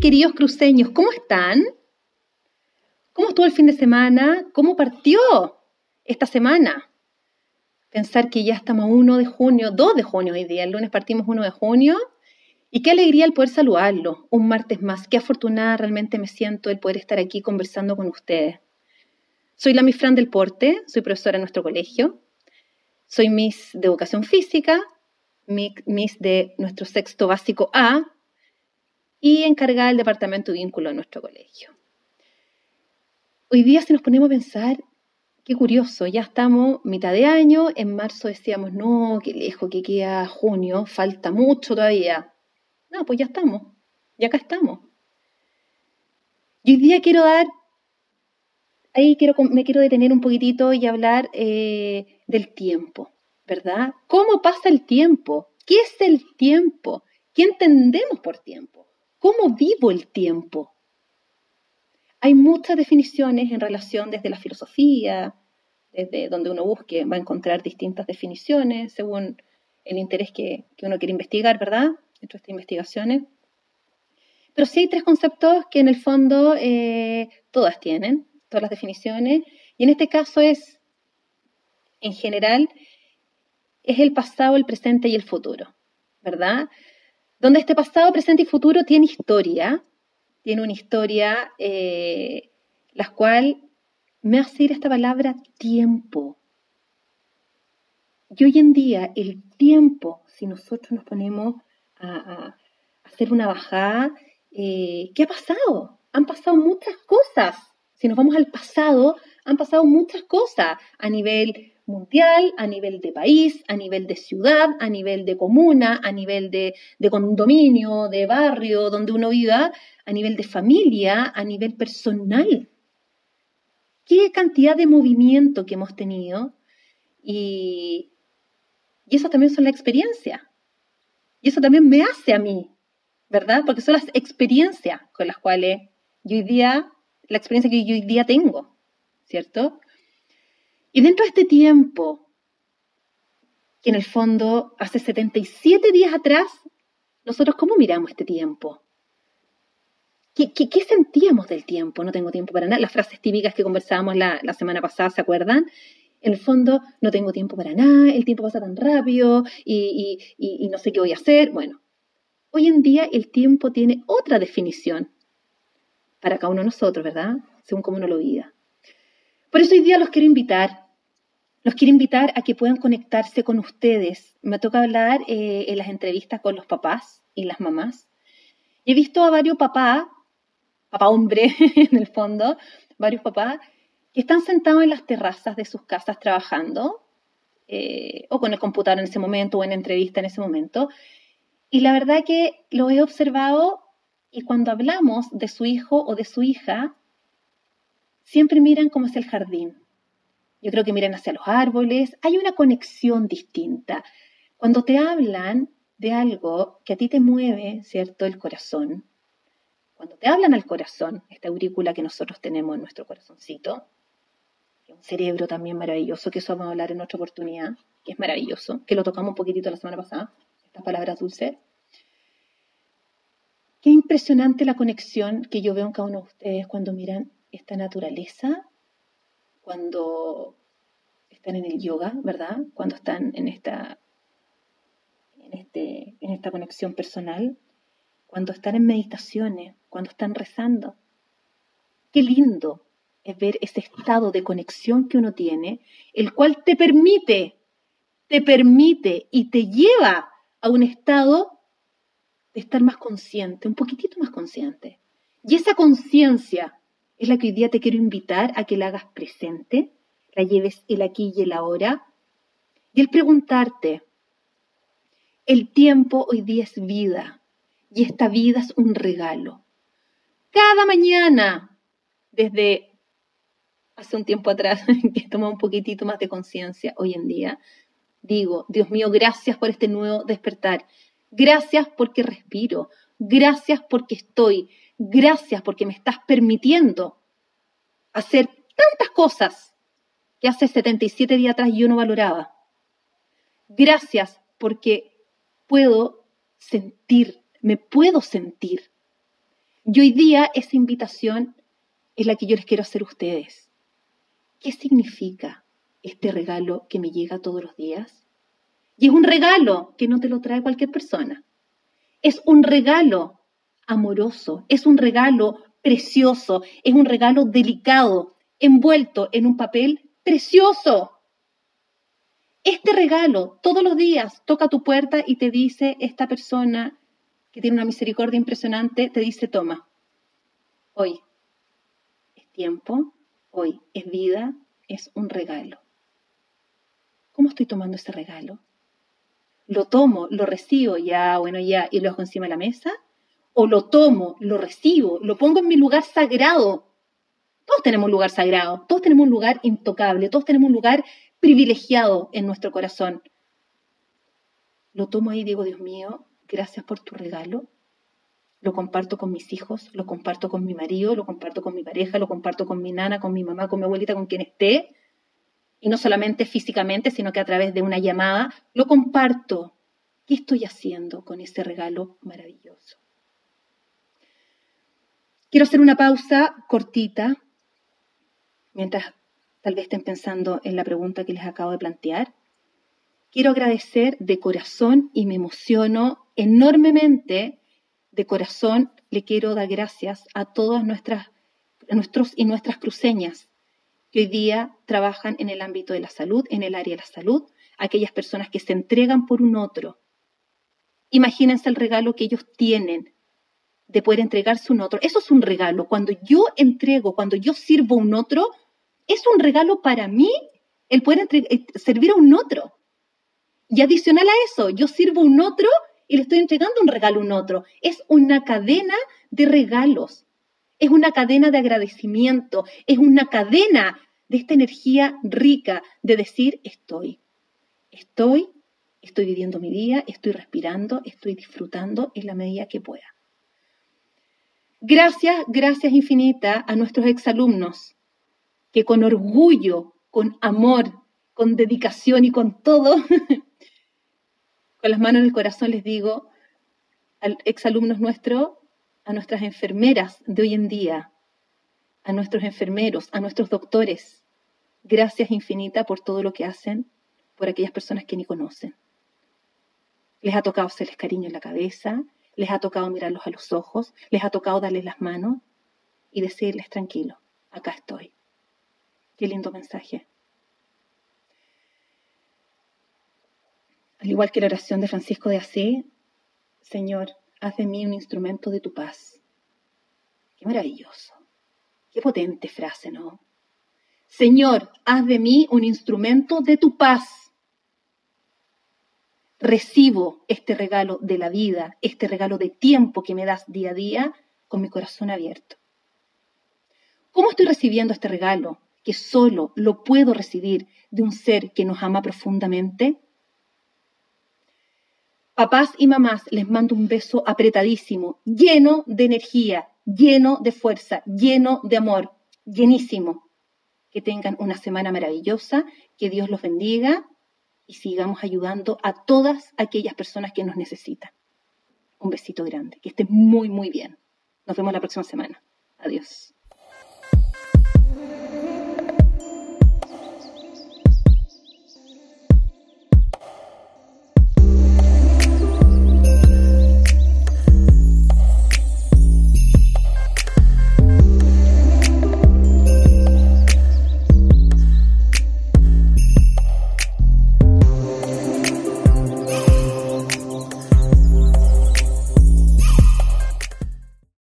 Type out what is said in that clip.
queridos cruceños? ¿Cómo están? ¿Cómo estuvo el fin de semana? ¿Cómo partió esta semana? Pensar que ya estamos a 1 de junio, 2 de junio hoy día, el lunes partimos 1 de junio. Y qué alegría el poder saludarlo un martes más. Qué afortunada realmente me siento el poder estar aquí conversando con ustedes. Soy la Miss Fran del Porte, soy profesora en nuestro colegio. Soy Miss de Educación Física, Miss de nuestro sexto básico A, y encargada del departamento de vínculo de nuestro colegio. Hoy día si nos ponemos a pensar, qué curioso, ya estamos mitad de año, en marzo decíamos, no, qué lejos que queda junio, falta mucho todavía. No, pues ya estamos, ya acá estamos. Y hoy día quiero dar, ahí quiero, me quiero detener un poquitito y hablar eh, del tiempo, ¿verdad? ¿Cómo pasa el tiempo? ¿Qué es el tiempo? ¿Qué entendemos por tiempo? ¿Cómo vivo el tiempo? Hay muchas definiciones en relación desde la filosofía, desde donde uno busque, va a encontrar distintas definiciones según el interés que, uno quiere investigar, ¿verdad? Dentro de estas investigaciones. Pero sí hay tres conceptos que en el fondo eh, todas tienen, todas las definiciones, y en este caso es, en general, es el pasado, el presente y el futuro, ¿verdad? Donde este pasado, presente y futuro tiene historia, tiene una historia eh, la cual me hace ir esta palabra tiempo. Y hoy en día el tiempo, si nosotros nos ponemos a, hacer una bajada, eh, ¿qué ha pasado? Han pasado muchas cosas. Si nos vamos al pasado, han pasado muchas cosas a nivel mundial, a nivel de país, a nivel de ciudad, a nivel de comuna, a nivel de, condominio, de barrio, donde uno viva, a nivel de familia, a nivel personal. ¿Qué cantidad de movimiento que hemos tenido? Y, y eso también son la experiencia. Y eso también me hace a mí, ¿verdad? Porque son las experiencias con las cuales yo hoy día, la experiencia que yo hoy día tengo, ¿cierto? Y dentro de este tiempo, que en el fondo hace 77 días atrás, nosotros cómo miramos este tiempo? ¿Qué, sentíamos del tiempo? No tengo tiempo para nada. Las frases típicas que conversábamos la, semana pasada, ¿se acuerdan? En el fondo, no tengo tiempo para nada, el tiempo pasa tan rápido y, y no sé qué voy a hacer. Bueno, hoy en día el tiempo tiene otra definición para cada uno de nosotros, ¿verdad? Según cómo uno lo viva. Por eso hoy día los quiero invitar, los quiero invitar a que puedan conectarse con ustedes. Me toca hablar eh, en las entrevistas con los papás y las mamás. he visto a varios papás, papá hombre en el fondo, varios papás, que están sentados en las terrazas de sus casas trabajando, eh, o con el computador en ese momento, o en entrevista en ese momento. Y la verdad que lo he observado y cuando hablamos de su hijo o de su hija, siempre miran cómo es el jardín. Yo creo que miran hacia los árboles. Hay una conexión distinta. Cuando te hablan de algo que a ti te mueve, ¿cierto? El corazón. Cuando te hablan al corazón, esta aurícula que nosotros tenemos en nuestro corazoncito, que un cerebro también maravilloso, que eso vamos a hablar en otra oportunidad, que es maravilloso, que lo tocamos un poquitito la semana pasada, estas palabras dulces. Qué impresionante la conexión que yo veo en cada uno de ustedes cuando miran esta naturaleza cuando están en el yoga, ¿verdad? Cuando están en esta, este, en esta conexión personal, cuando están en meditaciones, cuando están rezando. Qué lindo es ver ese estado de conexión que uno tiene, el cual te permite, te permite y te lleva a un estado de estar más consciente, un poquitito más consciente. Y esa conciencia es la que hoy día te quiero invitar a que la hagas presente, la lleves el aquí y el ahora, y el preguntarte, el tiempo hoy día es vida, y esta vida es un regalo. Cada mañana, desde hace un tiempo atrás, que he tomado un poquitito más de conciencia hoy en día, digo, Dios mío, gracias por este nuevo despertar. Gracias porque respiro. Gracias porque estoy. Gracias porque me estás permitiendo hacer tantas cosas que hace 77 días atrás yo no valoraba. Gracias porque puedo sentir, me puedo sentir. Y hoy día esa invitación es la que yo les quiero hacer a ustedes. ¿Qué significa este regalo que me llega todos los días? Y es un regalo que no te lo trae cualquier persona. Es un regalo amoroso, es un regalo precioso, es un regalo delicado, envuelto en un papel precioso. Este regalo todos los días toca tu puerta y te dice esta persona que tiene una misericordia impresionante, te dice, toma, hoy es tiempo, hoy es vida, es un regalo. ¿Cómo estoy tomando ese regalo? ¿Lo tomo, lo recibo ya, bueno, ya, y lo dejo encima de la mesa? ¿O lo tomo, lo recibo, lo pongo en mi lugar sagrado? Todos tenemos un lugar sagrado, todos tenemos un lugar intocable, todos tenemos un lugar privilegiado en nuestro corazón. Lo tomo ahí y digo, Dios mío, gracias por tu regalo. Lo comparto con mis hijos, lo comparto con mi marido, lo comparto con mi pareja, lo comparto con mi nana, con mi mamá, con mi abuelita, con quien esté. Y no solamente físicamente, sino que a través de una llamada, lo comparto. ¿Qué estoy haciendo con ese regalo maravilloso? Quiero hacer una pausa cortita, mientras tal vez estén pensando en la pregunta que les acabo de plantear. Quiero agradecer de corazón y me emociono enormemente de corazón. Le quiero dar gracias a todas nuestras, nuestros y nuestras cruceñas que hoy día trabajan en el ámbito de la salud, en el área de la salud, aquellas personas que se entregan por un otro. Imagínense el regalo que ellos tienen de poder entregarse un otro. Eso es un regalo. Cuando yo entrego, cuando yo sirvo a un otro, es un regalo para mí el poder eh, servir a un otro. Y adicional a eso, yo sirvo a un otro y le estoy entregando un regalo a un otro. Es una cadena de regalos, es una cadena de agradecimiento, es una cadena de esta energía rica de decir estoy, estoy, estoy viviendo mi día, estoy respirando, estoy disfrutando en la medida que pueda. Gracias, gracias infinita a nuestros exalumnos que con orgullo, con amor, con dedicación y con todo, con las manos en el corazón les digo a exalumnos nuestros, a nuestras enfermeras de hoy en día, a nuestros enfermeros, a nuestros doctores, gracias infinita por todo lo que hacen por aquellas personas que ni conocen. Les ha tocado hacerles cariño en la cabeza, les ha tocado mirarlos a los ojos, les ha tocado darles las manos y decirles tranquilo, acá estoy. Qué lindo mensaje. Al igual que la oración de Francisco de Asís, Señor, haz de mí un instrumento de tu paz. Qué maravilloso. Qué potente frase, ¿no? Señor, haz de mí un instrumento de tu paz. Recibo este regalo de la vida, este regalo de tiempo que me das día a día con mi corazón abierto. ¿Cómo estoy recibiendo este regalo? que solo lo puedo recibir de un ser que nos ama profundamente? Papás y mamás, les mando un beso apretadísimo, lleno de energía, lleno de fuerza, lleno de amor, llenísimo. Que tengan una semana maravillosa, que Dios los bendiga y sigamos ayudando a todas aquellas personas que nos necesitan. Un besito grande, que estén muy, muy bien. Nos vemos la próxima semana. Adiós.